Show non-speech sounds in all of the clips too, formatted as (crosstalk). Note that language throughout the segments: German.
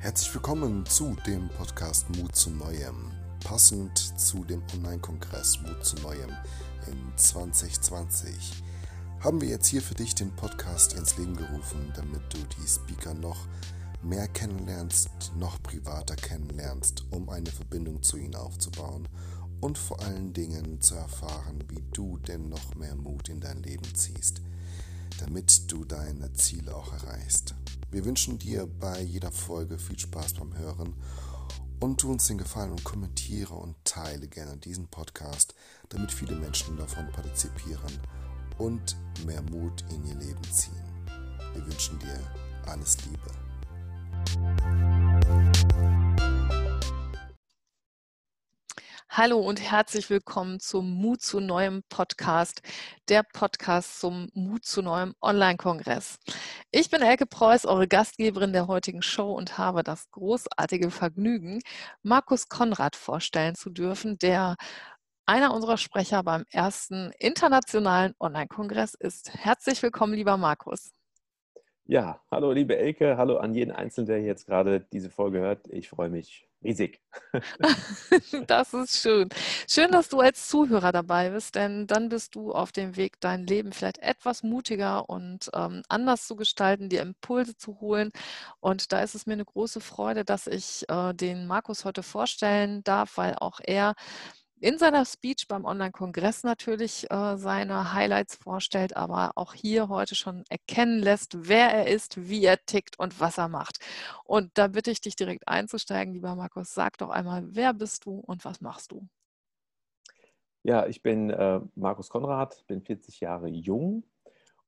Herzlich willkommen zu dem Podcast Mut zu Neuem. Passend zu dem Online-Kongress Mut zu Neuem in 2020 haben wir jetzt hier für dich den Podcast ins Leben gerufen, damit du die Speaker noch mehr kennenlernst, noch privater kennenlernst, um eine Verbindung zu ihnen aufzubauen und vor allen Dingen zu erfahren, wie du denn noch mehr Mut in dein Leben ziehst, damit du deine Ziele auch erreichst. Wir wünschen dir bei jeder Folge viel Spaß beim Hören und tu uns den Gefallen und kommentiere und teile gerne diesen Podcast, damit viele Menschen davon partizipieren und mehr Mut in ihr Leben ziehen. Wir wünschen dir alles Liebe. Hallo und herzlich willkommen zum Mut zu neuem Podcast, der Podcast zum Mut zu neuem Online-Kongress. Ich bin Elke Preuß, eure Gastgeberin der heutigen Show und habe das großartige Vergnügen, Markus Konrad vorstellen zu dürfen, der einer unserer Sprecher beim ersten internationalen Online-Kongress ist. Herzlich willkommen, lieber Markus. Ja, hallo liebe Elke, hallo an jeden Einzelnen, der jetzt gerade diese Folge hört. Ich freue mich riesig. (laughs) das ist schön. Schön, dass du als Zuhörer dabei bist, denn dann bist du auf dem Weg, dein Leben vielleicht etwas mutiger und ähm, anders zu gestalten, dir Impulse zu holen. Und da ist es mir eine große Freude, dass ich äh, den Markus heute vorstellen darf, weil auch er in seiner Speech beim Online-Kongress natürlich äh, seine Highlights vorstellt, aber auch hier heute schon erkennen lässt, wer er ist, wie er tickt und was er macht. Und da bitte ich dich direkt einzusteigen, lieber Markus. Sag doch einmal, wer bist du und was machst du? Ja, ich bin äh, Markus Konrad, bin 40 Jahre jung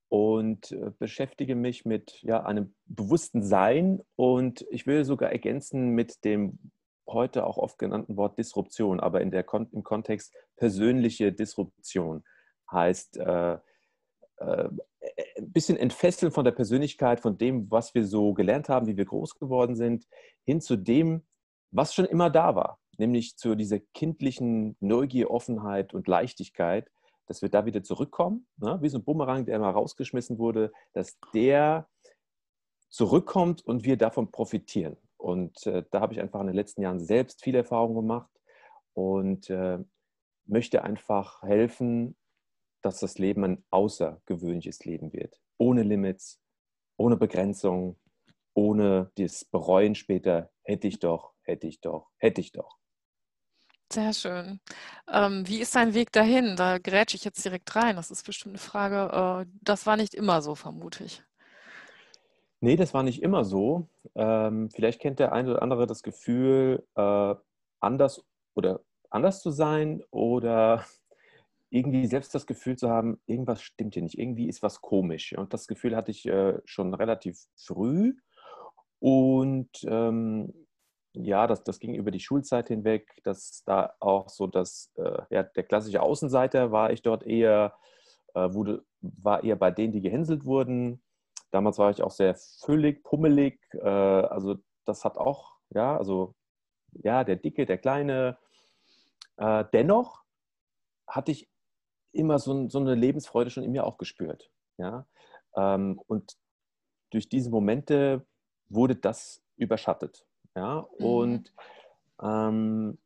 und äh, beschäftige mich mit ja, einem bewussten Sein und ich will sogar ergänzen mit dem heute auch oft genannten Wort Disruption, aber in der, im Kontext persönliche Disruption heißt äh, äh, ein bisschen entfesseln von der Persönlichkeit, von dem, was wir so gelernt haben, wie wir groß geworden sind, hin zu dem, was schon immer da war, nämlich zu dieser kindlichen Neugier, Offenheit und Leichtigkeit, dass wir da wieder zurückkommen, ne? wie so ein Bumerang, der immer rausgeschmissen wurde, dass der zurückkommt und wir davon profitieren. Und äh, da habe ich einfach in den letzten Jahren selbst viel Erfahrung gemacht und äh, möchte einfach helfen, dass das Leben ein außergewöhnliches Leben wird. Ohne Limits, ohne Begrenzung, ohne das Bereuen später, hätte ich doch, hätte ich doch, hätte ich doch. Sehr schön. Ähm, wie ist dein Weg dahin? Da grätsche ich jetzt direkt rein. Das ist bestimmt eine Frage. Äh, das war nicht immer so, vermute ich. Nee, das war nicht immer so. Ähm, vielleicht kennt der eine oder andere das Gefühl, äh, anders oder anders zu sein oder (laughs) irgendwie selbst das Gefühl zu haben, irgendwas stimmt hier nicht, irgendwie ist was komisch. Und das Gefühl hatte ich äh, schon relativ früh. Und ähm, ja, das, das ging über die Schulzeit hinweg, dass da auch so das, äh, ja, der klassische Außenseiter war ich dort eher, äh, wurde, war eher bei denen, die gehänselt wurden. Damals war ich auch sehr füllig, pummelig. Äh, also das hat auch, ja, also ja, der Dicke, der Kleine. Äh, dennoch hatte ich immer so, so, eine Lebensfreude schon in mir auch gespürt. Ja? Ähm, und durch diese Momente wurde das überschattet. Ja? Mhm. Und ähm,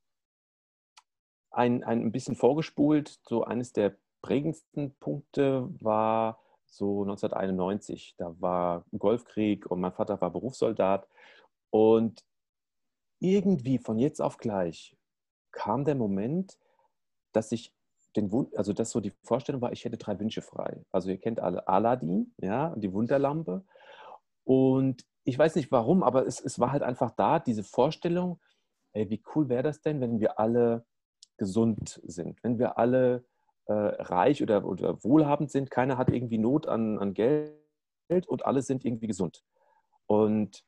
ein, ein bisschen vorgespult, so eines der prägendsten Punkte war so 1991. Da war Golfkrieg und mein Vater war Berufssoldat. Und irgendwie von jetzt auf gleich kam der Moment, dass ich den Wund, also dass so die Vorstellung war, ich hätte drei Wünsche frei. Also ihr kennt alle Aladdin, ja, die Wunderlampe. Und ich weiß nicht warum, aber es, es war halt einfach da, diese Vorstellung, ey, wie cool wäre das denn, wenn wir alle gesund sind, wenn wir alle äh, reich oder, oder wohlhabend sind. Keiner hat irgendwie Not an, an Geld und alle sind irgendwie gesund. Und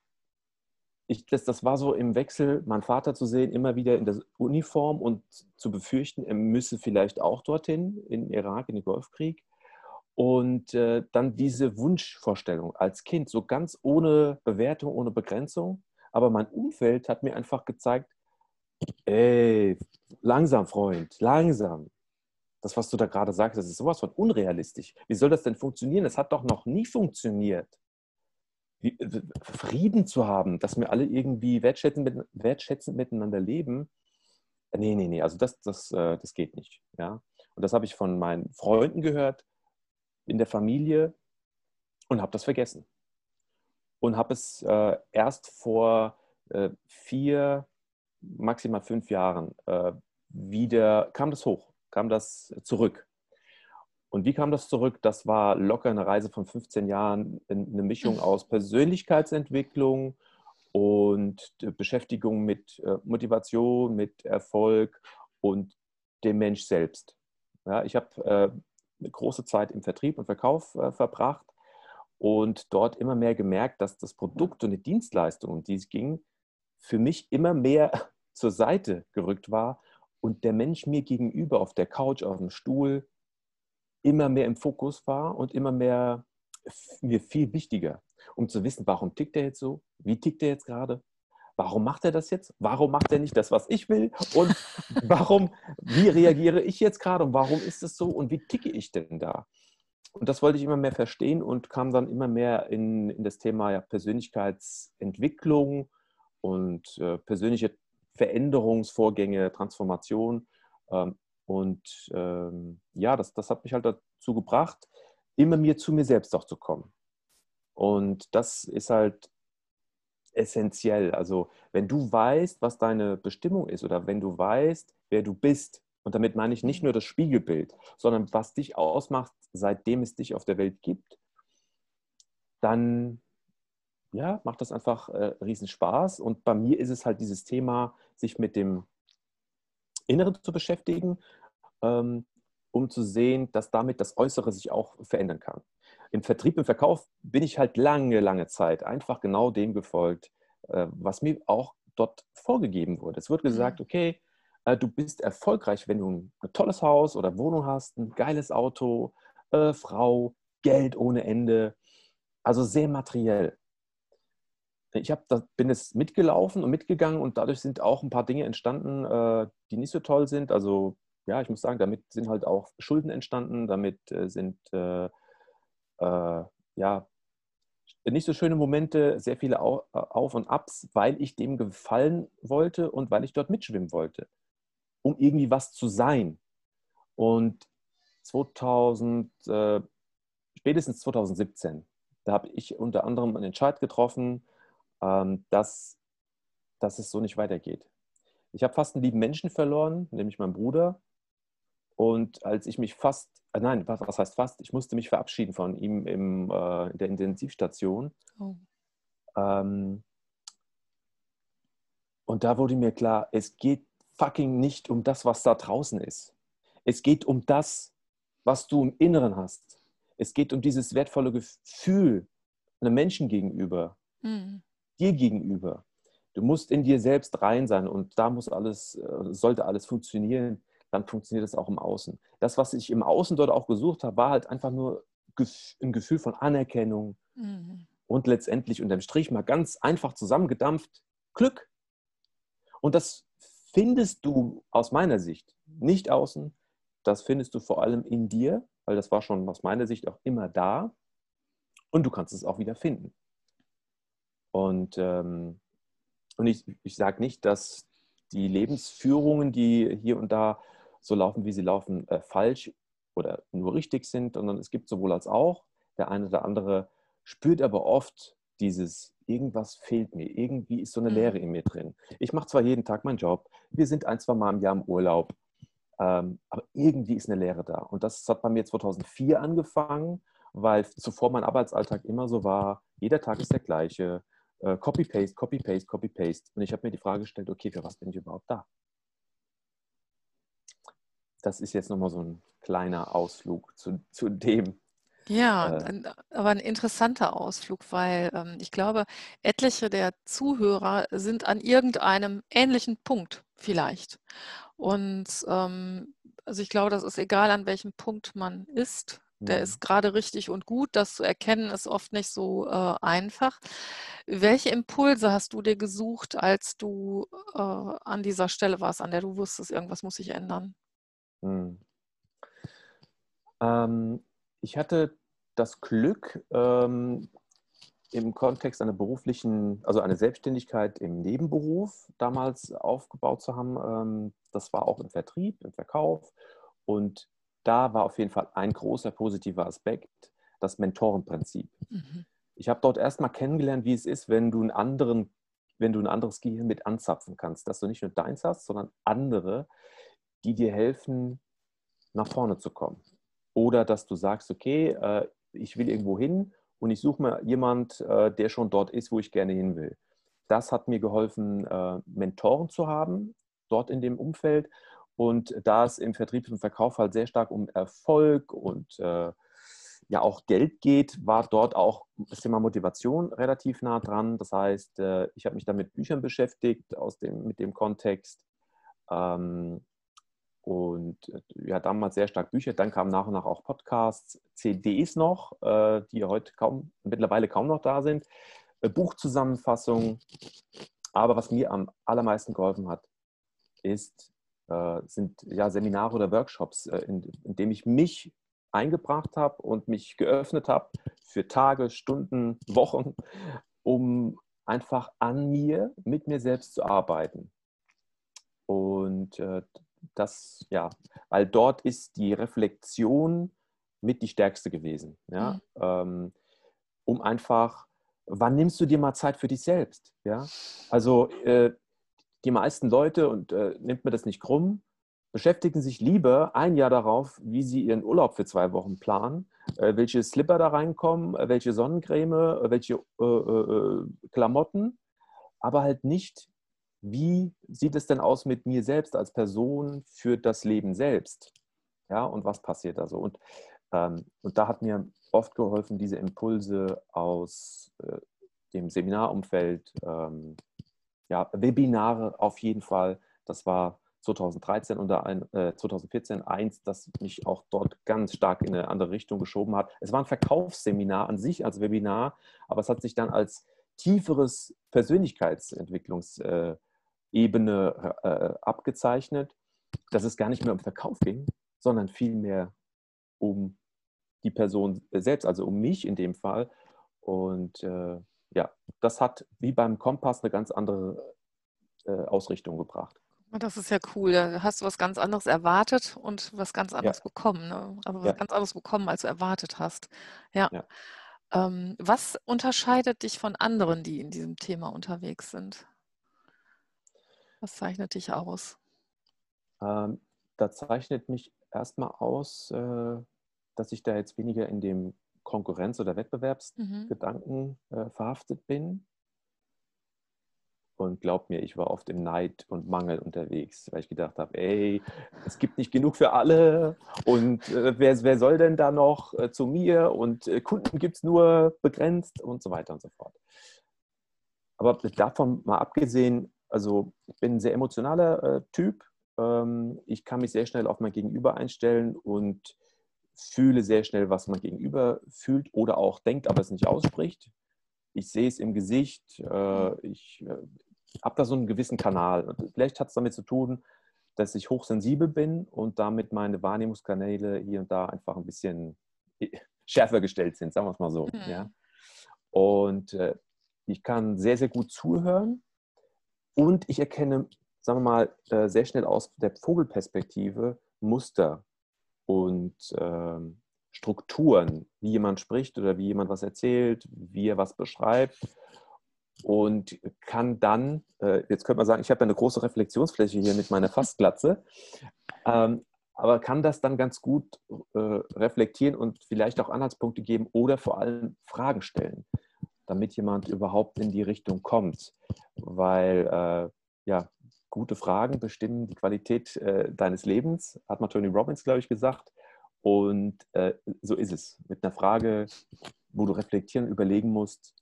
ich, das, das war so im Wechsel, meinen Vater zu sehen, immer wieder in der Uniform und zu befürchten, er müsse vielleicht auch dorthin, in Irak, in den Golfkrieg. Und äh, dann diese Wunschvorstellung als Kind, so ganz ohne Bewertung, ohne Begrenzung. Aber mein Umfeld hat mir einfach gezeigt, ey, langsam, Freund, langsam das, was du da gerade sagst, das ist sowas von unrealistisch. Wie soll das denn funktionieren? Das hat doch noch nie funktioniert. äh, Frieden zu haben, dass wir alle irgendwie wertschätzend, wertschätzend miteinander leben. Nee, nee, nee, also das, das, äh, das geht nicht. Ja? Und das habe ich von meinen Freunden gehört, in der Familie und habe das vergessen. Und habe es äh, erst vor äh, vier, maximal fünf Jahren äh, wieder, kam das hoch, kam das zurück. Und wie kam das zurück? Das war locker eine Reise von 15 Jahren, eine Mischung aus Persönlichkeitsentwicklung und Beschäftigung mit äh, Motivation, mit Erfolg und dem Mensch selbst. Ja, ich habe äh, eine große Zeit im Vertrieb und Verkauf äh, verbracht und dort immer mehr gemerkt, dass das Produkt und die Dienstleistung, um die es ging, für mich immer mehr (laughs) zur Seite gerückt war und der Mensch mir gegenüber auf der Couch, auf dem Stuhl, immer mehr im Fokus war und immer mehr mir viel wichtiger, um zu wissen, warum tickt er jetzt so, wie tickt er jetzt gerade, warum macht er das jetzt, warum macht er nicht das, was ich will? Und (laughs) warum, wie reagiere ich jetzt gerade? Und warum ist es so? Und wie ticke ich denn da? Und das wollte ich immer mehr verstehen und kam dann immer mehr in, in das Thema ja, Persönlichkeitsentwicklung und äh, persönliche Veränderungsvorgänge, Transformation. Ähm, und ähm, ja, das, das hat mich halt dazu gebracht, immer mir zu mir selbst auch zu kommen. Und das ist halt essentiell. Also wenn du weißt, was deine Bestimmung ist oder wenn du weißt, wer du bist, und damit meine ich nicht mhm. nur das Spiegelbild, sondern was dich ausmacht, seitdem es dich auf der Welt gibt, dann ja, macht das einfach äh, riesen Spaß. Und bei mir ist es halt dieses Thema, sich mit dem Inneren zu beschäftigen, ähm, um zu sehen, dass damit das Äußere sich auch verändern kann. Im Vertrieb, im Verkauf bin ich halt lange, lange Zeit einfach genau dem gefolgt, äh, was mir auch dort vorgegeben wurde. Es wird mhm. gesagt, okay, äh, du bist erfolgreich, wenn du ein, tolles Haus oder Wohnung hast, ein geiles Auto, äh, Frau, Geld ohne Ende. Also sehr materiell. Ich hab, da, bin es mitgelaufen und mitgegangen und dadurch sind auch ein paar Dinge entstanden, äh, die nicht so toll sind. Also ja, ich muss sagen, damit sind halt auch Schulden entstanden, damit äh, sind äh, äh, ja nicht so schöne Momente, sehr viele Auf und Abs, weil ich dem gefallen wollte und weil ich dort mitschwimmen wollte, um irgendwie was zu sein. Und 2000, äh, spätestens 2017, da habe ich unter anderem einen Entscheid getroffen, dass, dass es so nicht weitergeht. Ich habe fast einen lieben Menschen verloren, nämlich meinen Bruder. Und als ich mich fast, äh nein, was, was, heißt fast, ich musste mich verabschieden von ihm im, äh, in der Intensivstation. Oh. Ähm, und da wurde mir klar, es geht fucking nicht um das, was da draußen ist. Es geht um das, was du im Inneren hast. Es geht um dieses wertvolle Gefühl einem Menschen gegenüber, mhm. Dir gegenüber. Du musst in dir selbst rein sein und da muss alles, äh, sollte alles funktionieren, dann funktioniert es auch im Außen. Das, was ich im Außen dort auch gesucht habe, war halt einfach nur ein Gefühl von Anerkennung mhm. und letztendlich unterm Strich mal ganz einfach zusammengedampft Glück. Und das findest du aus meiner Sicht nicht außen, das findest du vor allem in dir, weil das war schon aus meiner Sicht auch immer da und du kannst es auch wieder finden. Und, ähm, und ich, ich sage nicht, dass die Lebensführungen, die hier und da so laufen, wie sie laufen, äh, falsch oder nur richtig sind, sondern es gibt sowohl als auch. Der eine oder andere spürt aber oft dieses, irgendwas fehlt mir, irgendwie ist so eine mhm. Leere in mir drin. Ich mache zwar jeden Tag meinen Job, wir sind ein, zwei Mal im Jahr im Urlaub, ähm, aber irgendwie ist eine Leere da. Und das hat bei mir 2004 angefangen, weil zuvor mein Arbeitsalltag immer so war, jeder Tag ist der gleiche, äh, Copy-Paste, Copy-Paste, Copy-Paste. Und ich habe mir die Frage gestellt, okay, für was bin ich überhaupt da? das ist jetzt nochmal so ein kleiner Ausflug zu, zu dem. Ja, äh, aber ein interessanter Ausflug, weil ähm, ich glaube, etliche der Zuhörer sind an irgendeinem ähnlichen Punkt vielleicht. Und ähm, also ich glaube, das ist egal, an welchem Punkt man ist. Der ist mhm. gerade richtig und gut. Das zu erkennen ist oft nicht so äh, einfach. Welche Impulse hast du dir gesucht, als du äh, an dieser Stelle warst, an der du wusstest, irgendwas muss sich ändern? Hm. Ähm, ich hatte das Glück, ähm, im Kontext einer beruflichen, also eine Selbstständigkeit im Nebenberuf damals aufgebaut zu haben. Ähm, das war auch im Vertrieb, im Verkauf. Und da war auf jeden Fall ein großer positiver Aspekt, das Mentorenprinzip. Mhm. Ich habe dort erstmal kennengelernt, wie es ist, wenn du einen anderen, wenn du ein anderes Gehirn mit anzapfen kannst, dass du nicht nur deins hast, sondern andere, die dir helfen, nach vorne zu kommen. Oder dass du sagst, okay, äh, ich will irgendwo hin und ich suche mir jemand, äh, der schon dort ist, wo ich gerne hin will. Das hat mir geholfen, äh, Mentoren zu haben, dort in dem Umfeld. Und da es im Vertrieb und Verkauf halt sehr stark um Erfolg und äh, ja auch Geld geht, war dort auch das Thema Motivation relativ nah dran. Das heißt, äh, ich habe mich da mit Büchern beschäftigt aus dem, mit dem Kontext. Ähm, und äh, ja, damals sehr stark Bücher, dann kamen nach und nach auch Podcasts, CDs noch, äh, die heute kaum, mittlerweile kaum noch da sind, äh, Buchzusammenfassungen. Aber was mir am allermeisten geholfen hat, ist, sind ja Seminare oder Workshops, in, in dem ich mich eingebracht habe und mich geöffnet habe für Tage, Stunden, (laughs) Wochen, um einfach an mir, mit mir selbst zu arbeiten. Und das, ja, weil dort ist die Reflexion mit die stärkste gewesen. Ja? Mhm. Ähm, um einfach, wann nimmst du dir mal Zeit für dich selbst? Ja? Also äh, die meisten Leute, und äh, nimmt mir das nicht krumm, beschäftigen sich lieber ein Jahr darauf, wie sie ihren Urlaub für zwei Wochen planen, äh, welche Slipper da reinkommen, äh, welche Sonnencreme, äh, welche äh, Klamotten, aber halt nicht, wie sieht es denn aus mit mir selbst als Person für das Leben selbst? Ja, und was passiert da so? Und, ähm, und da hat mir oft geholfen, diese Impulse aus äh, dem Seminarumfeld, ähm, ja, Webinare auf jeden Fall. Das war 2013 und ein, äh, 2014 eins, das mich auch dort ganz stark in eine andere Richtung geschoben hat. Es war ein Verkaufsseminar an sich als Webinar, aber es hat sich dann als tieferes Persönlichkeitsentwicklungs- äh, äh, abgezeichnet, dass es gar nicht mehr um Verkauf ging, sondern vielmehr um die Person selbst, also um mich in dem Fall. Und äh, ja, das hat wie beim Kompass eine ganz andere äh, Ausrichtung gebracht. Das ist ja cool. Da hast du was ganz anderes erwartet und was ganz anderes ja. bekommen. Ne? Also was ja. ganz anderes bekommen, als du erwartet hast. Ja. ja. Ähm, was unterscheidet dich von anderen, die in diesem Thema unterwegs sind? Was zeichnet dich aus? Ähm, da zeichnet mich erstmal aus, äh, dass ich da jetzt weniger in dem Konkurrenz- oder Wettbewerbsgedanken mhm. äh, verhaftet bin. Und glaub mir, ich war oft im Neid und Mangel unterwegs, weil ich gedacht habe, ey, es gibt nicht genug für alle und äh, wer, wer soll denn da noch äh, zu mir und äh, Kunden gibt es nur begrenzt und so weiter und so fort. Aber davon mal abgesehen, also ich bin ein sehr emotionaler äh, Typ. Ähm, ich kann mich sehr schnell auf mein Gegenüber einstellen und fühle sehr schnell, was mein Gegenüber fühlt oder auch denkt, aber es nicht ausspricht. Ich sehe es im Gesicht. Äh, ich äh, habe da so einen gewissen Kanal. Vielleicht hat es damit zu tun, dass ich hochsensibel bin und damit meine Wahrnehmungskanäle hier und da einfach ein bisschen äh, (laughs) schärfer gestellt sind, sagen wir es mal so. Mhm. Ja. Und ich kann sehr, sehr gut zuhören und ich erkenne, sagen wir mal, sehr schnell aus der Vogelperspektive Muster und ähm, Strukturen, wie jemand spricht oder wie jemand was erzählt, wie er was beschreibt. Und kann dann, äh, jetzt könnte man sagen, ich habe eine große Reflexionsfläche hier mit meiner Fastglatze, ähm, aber kann das dann ganz gut äh, reflektieren und vielleicht auch Anhaltspunkte geben oder vor allem Fragen stellen damit jemand überhaupt in die Richtung kommt. Weil äh, ja, gute Fragen bestimmen die Qualität äh, deines Lebens, hat mal Tony Robbins, glaube ich, gesagt. Und äh, so ist es. Mit einer Frage, wo du reflektieren, überlegen musst,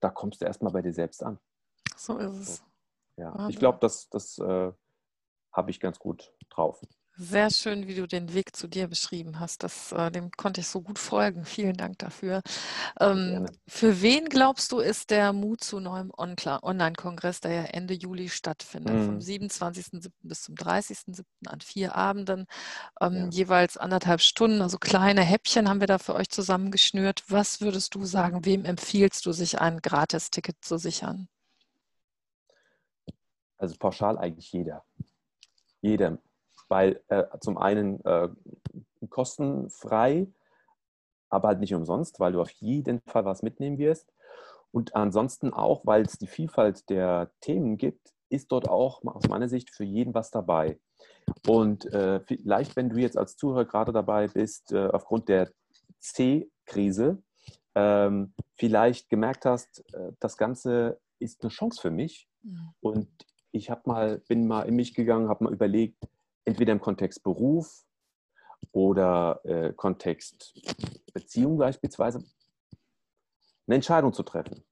da kommst du erstmal bei dir selbst an. So ist es. Ja, ich glaube, das, das äh, habe ich ganz gut drauf. Sehr schön, wie du den Weg zu dir beschrieben hast. Das, äh, dem konnte ich so gut folgen. (laughs) Vielen Dank dafür. Ähm, für wen glaubst du, ist der Mut zu neuem Online-Kongress, der ja Ende Juli stattfindet, mhm. vom 27.07. bis zum 30.07. an vier Abenden, ähm, ja. jeweils anderthalb Stunden, also kleine Häppchen haben wir da für euch zusammengeschnürt. Was würdest du sagen, wem empfiehlst du, sich ein Gratisticket zu sichern? Also pauschal eigentlich jeder. Jeder weil äh, zum einen äh, kostenfrei, aber halt nicht umsonst, weil du auf jeden Fall was mitnehmen wirst. Und ansonsten auch, weil es die Vielfalt der Themen gibt, ist dort auch aus meiner Sicht für jeden was dabei. Und äh, vielleicht, wenn du jetzt als Zuhörer gerade dabei bist, äh, aufgrund der C-Krise, ähm, vielleicht gemerkt hast, äh, das Ganze ist eine Chance für mich. Mhm. Und ich mal, bin mal in mich gegangen, habe mal überlegt, entweder im Kontext Beruf oder äh, Kontext Beziehung beispielsweise, eine Entscheidung zu treffen,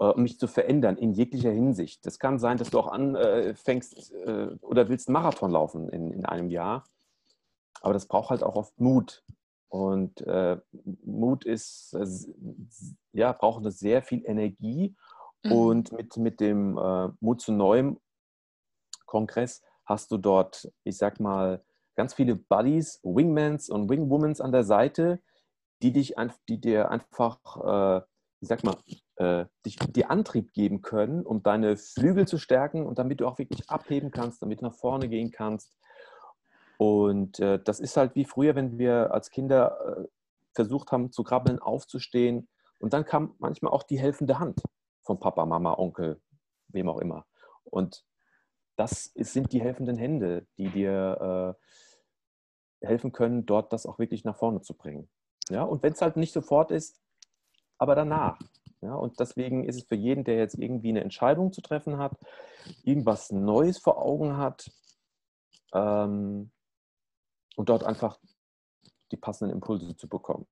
äh, um mich zu verändern in jeglicher Hinsicht. Das kann sein, dass du auch anfängst äh, oder willst einen Marathon laufen in, in einem Jahr, aber das braucht halt auch oft Mut. Und äh, Mut ist, äh, ja, braucht eine sehr viel Energie. Mhm. Und mit, mit dem äh, Mut zu neuem Kongress hast du dort, ich sag mal, ganz viele Buddies, Wingmans und Wingwomans an der Seite, die, dich, die dir einfach, äh, ich sag mal, äh, dich, dir Antrieb geben können, um deine Flügel zu stärken und damit du auch wirklich abheben kannst, damit du nach vorne gehen kannst. Und äh, das ist halt wie früher, wenn wir als Kinder äh, versucht haben zu krabbeln, aufzustehen. Und dann kam manchmal auch die helfende Hand von Papa, Mama, Onkel, wem auch immer. Und das sind die helfenden Hände, die dir äh, helfen können, dort das auch wirklich nach vorne zu bringen. Ja, und wenn es halt nicht sofort ist, aber danach. Ja, und deswegen ist es für jeden, der jetzt irgendwie eine Entscheidung zu treffen hat, irgendwas Neues vor Augen hat ähm, und dort einfach die passenden Impulse zu bekommen.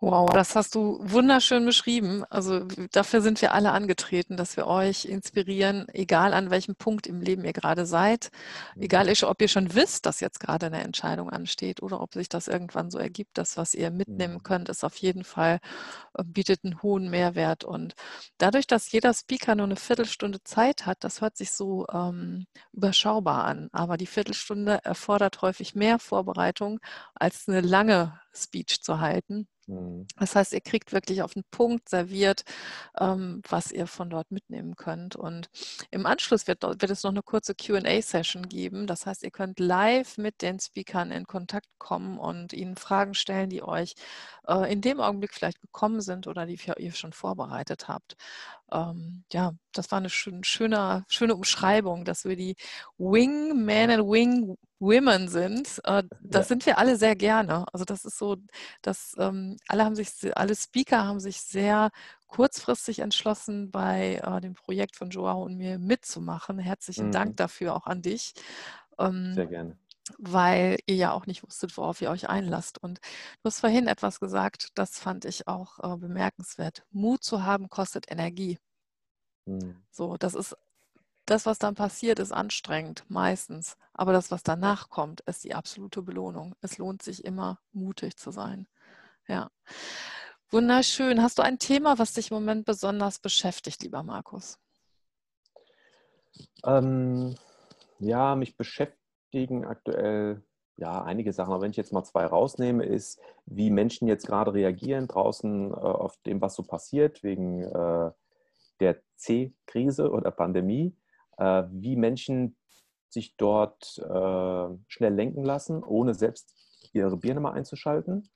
Wow, das hast du wunderschön beschrieben. Also dafür sind wir alle angetreten, dass wir euch inspirieren, egal an welchem Punkt im Leben ihr gerade seid, egal mhm. ob ihr schon wisst, dass jetzt gerade eine Entscheidung ansteht oder ob sich das irgendwann so ergibt, das, was ihr mitnehmen mhm. könnt, ist auf jeden Fall, äh, bietet einen hohen Mehrwert. Und dadurch, dass jeder Speaker nur eine Viertelstunde Zeit hat, das hört sich so ähm, überschaubar an. Aber die Viertelstunde erfordert häufig mehr Vorbereitung als eine lange Speech zu halten. Mhm. Das heißt, ihr kriegt wirklich auf den Punkt serviert, ähm, was ihr von dort mitnehmen könnt. Und im Anschluss wird, wird es noch eine kurze QA-Session geben. Das heißt, ihr könnt live mit den Speakern in Kontakt kommen und ihnen Fragen stellen, die euch äh, in dem Augenblick vielleicht gekommen sind oder die ihr schon vorbereitet habt. Ähm, ja, das war eine schön, schöne, schöne Umschreibung, dass wir die Wingmen and Wingwomen sind. Äh, das ja. sind wir alle sehr gerne. Also das ist so, dass ähm, alle haben sich, alle Speaker haben sich sehr kurzfristig entschlossen, bei äh, dem Projekt von Joao und mir mitzumachen. Herzlichen mhm. Dank dafür auch an dich. Ähm, sehr gerne weil ihr ja auch nicht wusstet, worauf ihr euch einlasst. Und du hast vorhin etwas gesagt, das fand ich auch äh, bemerkenswert. Mut zu haben kostet Energie. Mhm. So, das ist das, was dann passiert, ist anstrengend, meistens. Aber das, was danach kommt, ist die absolute Belohnung. Es lohnt sich immer, mutig zu sein. Ja. Wunderschön. Hast du ein Thema, was dich im Moment besonders beschäftigt, lieber Markus? Ähm, ja, mich beschäftigen aktuell ja einige Sachen. Aber wenn ich jetzt mal zwei rausnehme, ist, wie Menschen jetzt gerade reagieren draußen äh, auf dem, was so passiert, wegen äh, der C-Krise oder Pandemie, wie Menschen sich dort äh, schnell lenken lassen, ohne selbst ihre Biernummer einzuschalten,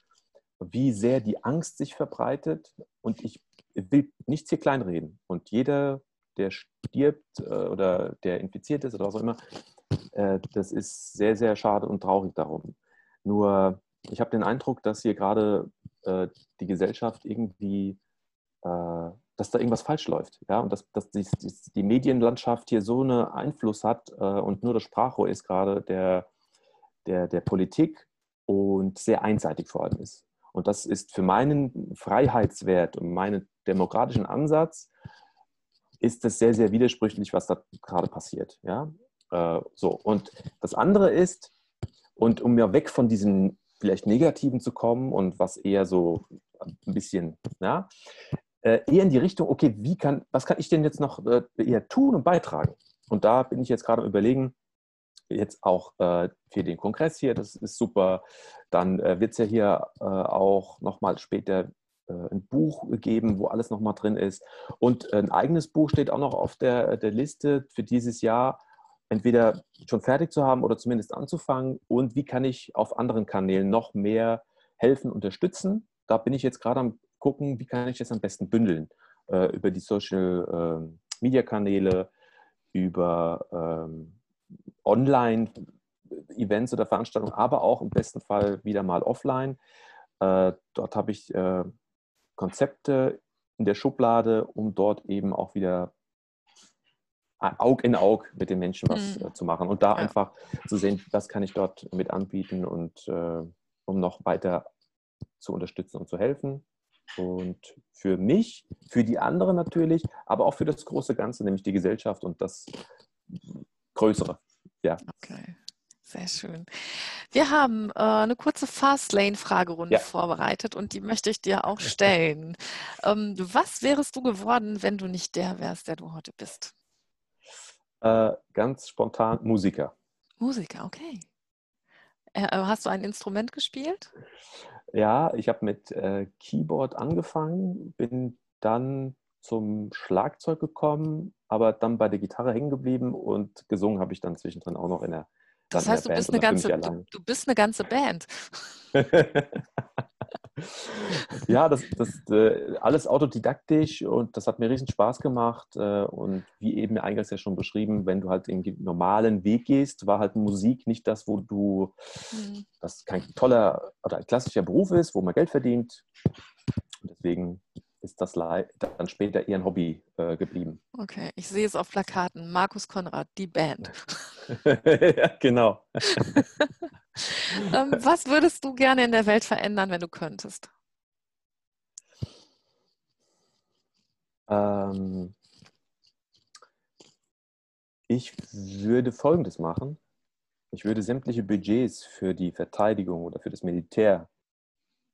wie sehr die Angst sich verbreitet. Und ich will nichts hier kleinreden. Und jeder, der stirbt äh, oder der infiziert ist oder was auch immer, äh, das ist sehr, sehr schade und traurig darum. Nur, ich habe den Eindruck, dass hier gerade äh, die Gesellschaft irgendwie, äh, dass da irgendwas falsch läuft. Ja? Und dass, dass die, die Medienlandschaft hier so einen Einfluss hat und nur das Sprachrohr ist gerade der, der, der Politik und sehr einseitig vor allem ist. Und das ist für meinen Freiheitswert und meinen demokratischen Ansatz ist es sehr, sehr widersprüchlich, was da gerade passiert. Ja? Äh, so, und das andere ist, und um ja weg von diesem vielleicht Negativen zu kommen und was eher so ein bisschen, ja, äh, eher in die Richtung, okay, wie kann, was kann ich denn jetzt noch äh, eher tun und beitragen? Und da bin ich jetzt gerade am überlegen, jetzt auch äh, für den Kongress hier, das ist super. Dann äh, wird es ja hier äh, auch nochmal später äh, ein Buch geben, wo alles nochmal drin ist. Und ein eigenes Buch steht auch noch auf der, der Liste für dieses Jahr, entweder schon fertig zu haben oder zumindest anzufangen. Und wie kann ich auf anderen Kanälen noch mehr helfen, unterstützen? Da bin ich jetzt gerade am gucken, wie kann ich das am besten bündeln äh, über die Social äh, Media Kanäle, über ähm, Online-Events oder Veranstaltungen, aber auch im besten Fall wieder mal offline. Äh, dort habe ich äh, Konzepte in der Schublade, um dort eben auch wieder Aug in Aug mit den Menschen was mhm. Äh, zu machen und da ja. einfach zu sehen, was kann ich dort mit anbieten und äh, um noch weiter zu unterstützen und zu helfen. Und für mich, für die anderen natürlich, aber auch für das große Ganze, nämlich die Gesellschaft und das Größere. Ja. Okay. Sehr schön. Wir haben äh, eine kurze Fastlane-Fragerunde ja. vorbereitet und die möchte ich dir auch (laughs) stellen. ähm, was wärest du geworden, wenn du nicht der wärst, der du heute bist? Äh, ganz spontan Musiker. Musiker, okay. Äh, hast du ein Instrument gespielt? Ja, ich habe mit äh, Keyboard angefangen, bin dann zum Schlagzeug gekommen, aber dann bei der Gitarre hängen geblieben und gesungen habe ich dann zwischendrin auch noch in der Das heißt, du bist, eine ganze, du, du bist eine ganze Band. (laughs) ja, das, das äh, alles autodidaktisch und das hat mir riesen Spaß gemacht. Äh, und wie eben eingangs ja schon beschrieben, wenn du halt den normalen Weg gehst, war halt Musik nicht das, wo du, mhm. das kein toller oder ein klassischer Beruf ist, wo man Geld verdient. Und deswegen ist das dann später eher ein Hobby äh, geblieben. Okay, ich sehe es auf Plakaten. Markus Konrad, die Band. (laughs) ja, genau. (laughs) (laughs) ähm, was würdest du gerne in der Welt verändern, wenn du könntest? Ähm, ich würde Folgendes machen. Ich würde sämtliche Budgets für die Verteidigung oder für das Militär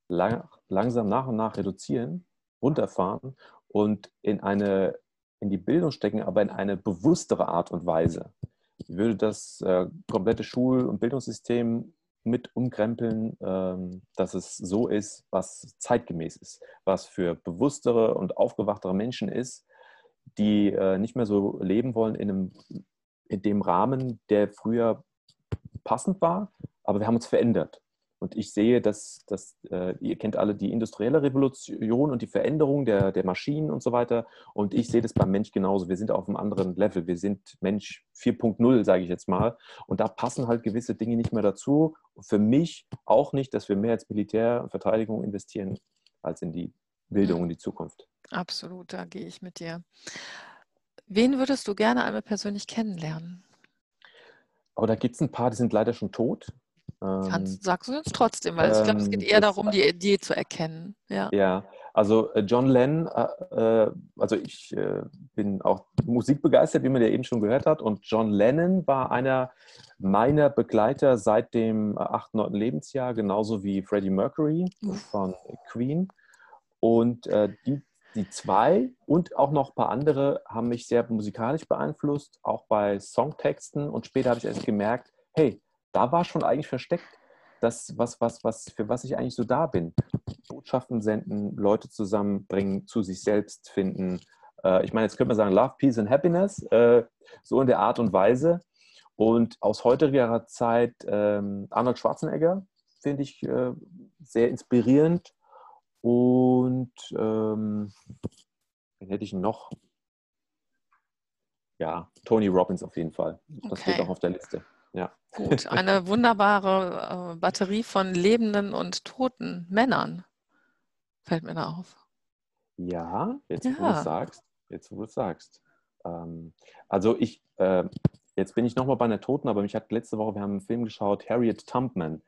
lang, langsam nach und nach reduzieren runterfahren und in eine in die Bildung stecken, aber in eine bewusstere Art und Weise. Ich würde das äh, komplette Schul- und Bildungssystem mit umkrempeln, ähm, dass es so ist, was zeitgemäß ist, was für bewusstere und aufgewachtere Menschen ist, die äh, nicht mehr so leben wollen in, einem, in dem Rahmen, der früher passend war, aber wir haben uns verändert. Und ich sehe, dass, dass äh, ihr kennt alle die industrielle Revolution und die Veränderung der, der Maschinen und so weiter. Und ich sehe das beim Mensch genauso. Wir sind auf einem anderen Level. Wir sind Mensch 4.0, sage ich jetzt mal. Und da passen halt gewisse Dinge nicht mehr dazu. für mich auch nicht, dass wir mehr als Militär und Verteidigung investieren, als in die Bildung und die Zukunft. Absolut, da gehe ich mit dir. Wen würdest du gerne einmal persönlich kennenlernen? Aber da gibt es ein paar, die sind leider schon tot. Kannst, ähm, sagst du uns trotzdem, weil ich glaube, es geht ähm, eher darum, die Idee zu erkennen. Ja, ja also äh, John Lennon, äh, äh, also ich äh, bin auch musikbegeistert, wie man ja eben schon gehört hat. Und John Lennon war einer meiner Begleiter seit dem 8., 9. Lebensjahr, genauso wie Freddie Mercury von Queen. Und äh, die, die zwei und auch noch ein paar andere haben mich sehr musikalisch beeinflusst, auch bei Songtexten. Und später habe ich erst gemerkt, hey, da war schon eigentlich versteckt, das, was, was, was, für was ich eigentlich so da bin. Botschaften senden, Leute zusammenbringen, zu sich selbst finden. Äh, ich meine, jetzt könnte man sagen, Love, Peace and Happiness, äh, so in der Art und Weise. Und aus heutiger Zeit ähm, Arnold Schwarzenegger finde ich äh, sehr inspirierend. Und ähm, wen hätte ich noch? Ja, Tony Robbins auf jeden Fall. Das okay. steht auch auf der Liste. Ja. Gut, eine (laughs) wunderbare äh, Batterie von lebenden und toten Männern fällt mir da auf. Ja, jetzt ja. wo du es sagst. Jetzt wo du es sagst. Ähm, also ich, äh, jetzt bin ich nochmal bei einer Toten, aber mich hat letzte Woche, wir haben einen Film geschaut, Harriet Tubman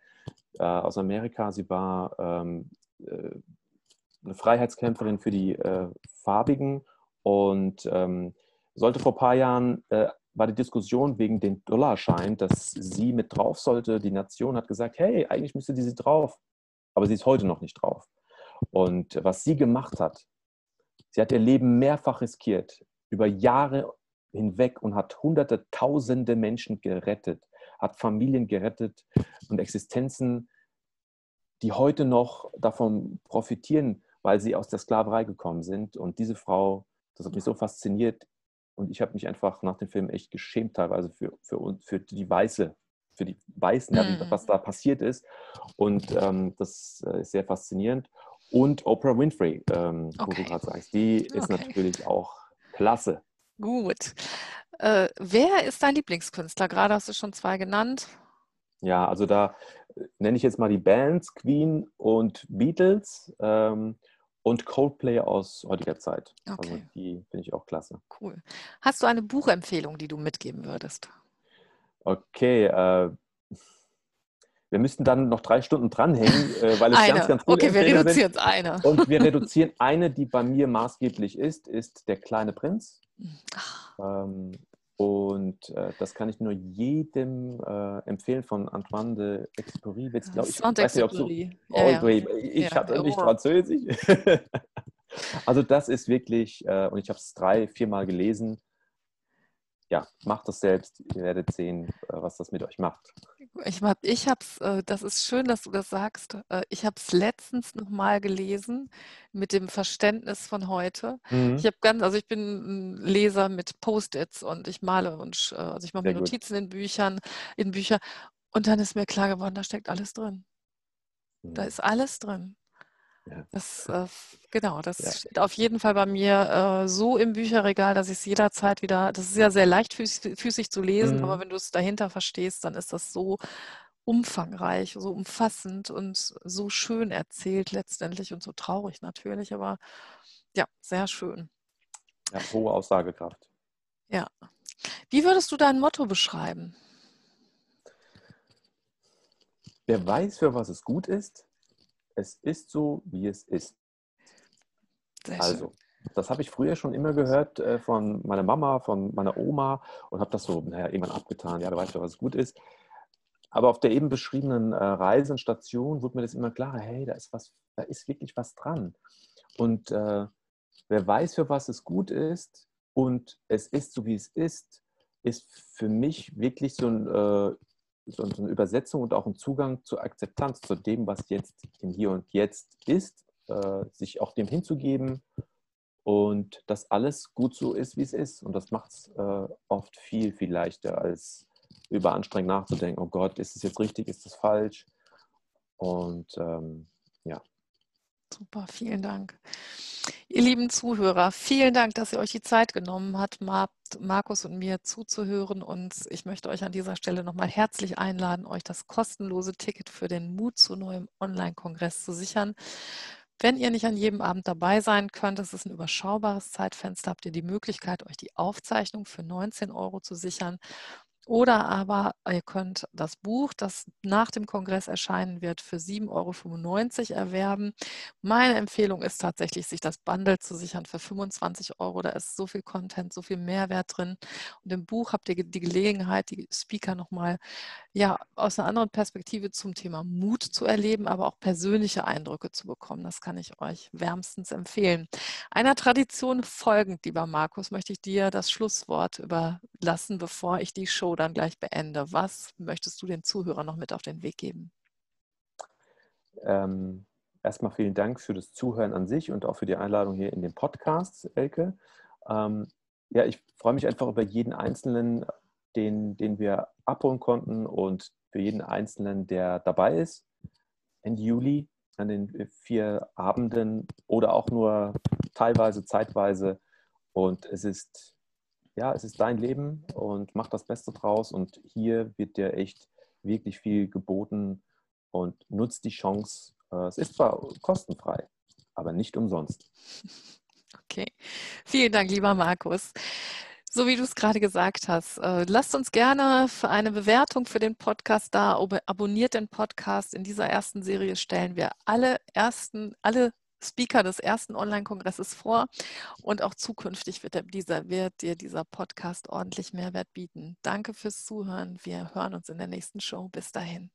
äh, aus Amerika. Sie war ähm, äh, eine Freiheitskämpferin für die äh, Farbigen und ähm, sollte vor ein paar Jahren äh, war die Diskussion wegen den Dollarschein, dass sie mit drauf sollte. Die Nation hat gesagt, hey, eigentlich müsste diese drauf, aber sie ist heute noch nicht drauf. Und was sie gemacht hat, sie hat ihr Leben mehrfach riskiert, über Jahre hinweg und hat hunderte, tausende Menschen gerettet, hat Familien gerettet und Existenzen, die heute noch davon profitieren, weil sie aus der Sklaverei gekommen sind. Und diese Frau, das hat mich so fasziniert. Und ich habe mich einfach nach dem Film echt geschämt, teilweise für, für, für die Weiße, für die Weißen, mhm. was da passiert ist. Und ähm, das äh, ist sehr faszinierend. Und Oprah Winfrey, ähm, okay. wo du gerade sagst, die ist okay. natürlich auch klasse. Gut. Äh, wer ist dein Lieblingskünstler? Gerade hast du schon zwei genannt. Ja, also da äh, nenne ich jetzt mal die Bands Queen und Beatles ähm, und Coldplay aus heutiger Zeit. Also okay. Also die finde ich auch klasse. Cool. Hast du eine Buchempfehlung, die du mitgeben würdest? Okay, äh, wir müssten dann noch drei Stunden dranhängen, äh, weil es eine. ganz, ganz gute Okay, wir reduzieren es eine. Und wir reduzieren eine, die bei mir maßgeblich ist, ist Der kleine Prinz. Ähm, und äh, das kann ich nur jedem äh, empfehlen von Antoine de Exupéry. Jetzt, glaub, ich weiß nicht, ob so, ja, ja. Ich ja, habe nicht Französisch. (laughs) also das ist wirklich, äh, und ich habe es drei, viermal gelesen. Ja, macht das selbst. Ihr werdet sehen, äh, was das mit euch macht. Ich habe ich hab's, äh, das ist schön, dass du das sagst. Äh, ich habe es letztens nochmal gelesen mit dem Verständnis von heute. Mhm. Ich habe ganz, also ich bin ein Leser mit Post-its und ich male und äh, also ich mache mir Notizen in Büchern, in Bücher und dann ist mir klar geworden, da steckt alles drin. Mhm. Da ist alles drin. Ja. Das, äh, genau, das ja. steht auf jeden Fall bei mir äh, so im Bücherregal, dass ich es jederzeit wieder, das ist ja sehr leichtfüßig zu lesen, mhm. aber wenn du es dahinter verstehst, dann ist das so umfangreich, so umfassend und so schön erzählt letztendlich und so traurig natürlich, aber ja, sehr schön. Ja, hohe Aussagekraft. Ja. Wie würdest du dein Motto beschreiben? Wer weiß, für was es gut ist, es ist so, wie es ist. Sehr also, das habe ich früher schon immer gehört äh, von meiner Mama, von meiner Oma und habe das so, naja, irgendwann abgetan. Ja, du weißt ja, was gut ist. Aber auf der eben beschriebenen äh, Reisenstation wurde mir das immer klarer, hey, da ist was, da ist wirklich was dran. Und äh, wer weiß, für was es gut ist und es ist so, wie es ist, ist für mich wirklich so ein äh, so eine Übersetzung und auch ein Zugang zur Akzeptanz, zu dem, was jetzt im Hier und Jetzt ist, äh, sich auch dem hinzugeben und dass alles gut so ist, wie es ist. Und das macht es äh, oft viel, viel leichter, als über anstrengend nachzudenken, oh Gott, ist es jetzt richtig, ist es falsch? Und ähm, ja. Super, vielen Dank. Ihr lieben Zuhörer, vielen Dank, dass ihr euch die Zeit genommen habt, Markus und mir zuzuhören. Und ich möchte euch an dieser Stelle nochmal herzlich einladen, euch das kostenlose Ticket für den Mut zu neuem Online-Kongress zu sichern. Wenn ihr nicht an jedem Abend dabei sein könnt, das ist ein überschaubares Zeitfenster, habt ihr die Möglichkeit, euch die Aufzeichnung für 19 Euro zu sichern. Oder aber ihr könnt das Buch, das nach dem Kongress erscheinen wird, für 7,95 Euro erwerben. Meine Empfehlung ist tatsächlich, sich das Bundle zu sichern für 25 Euro. Da ist so viel Content, so viel Mehrwert drin. Und im Buch habt ihr die Gelegenheit, die Speaker nochmal ja, aus einer anderen Perspektive zum Thema Mut zu erleben, aber auch persönliche Eindrücke zu bekommen. Das kann ich euch wärmstens empfehlen. Einer Tradition folgend, lieber Markus, möchte ich dir das Schlusswort überlassen, bevor ich die Show dann gleich beende. Was möchtest du den Zuhörern noch mit auf den Weg geben? Ähm, erstmal vielen Dank für das Zuhören an sich und auch für die Einladung hier in den Podcast, Elke. Ähm, ja, ich freue mich einfach über jeden Einzelnen, den, den wir abholen konnten und für jeden Einzelnen, der dabei ist, Ende Juli an den vier Abenden oder auch nur teilweise, zeitweise. Und es ist, ja, es ist dein Leben und mach das Beste draus. Und hier wird dir echt wirklich viel geboten und nutzt die Chance. Äh, es ist zwar kostenfrei, aber nicht umsonst. Okay, vielen Dank, lieber Markus. So wie du es gerade gesagt hast, äh, lasst uns gerne für eine Bewertung für den Podcast da. Abonniert den Podcast. In dieser ersten Serie stellen wir alle ersten, alle Speaker des ersten Online-Kongresses vor und auch zukünftig wird, dieser, wird dir dieser Podcast ordentlich Mehrwert bieten. Danke fürs Zuhören. Wir hören uns in der nächsten Show. Bis dahin.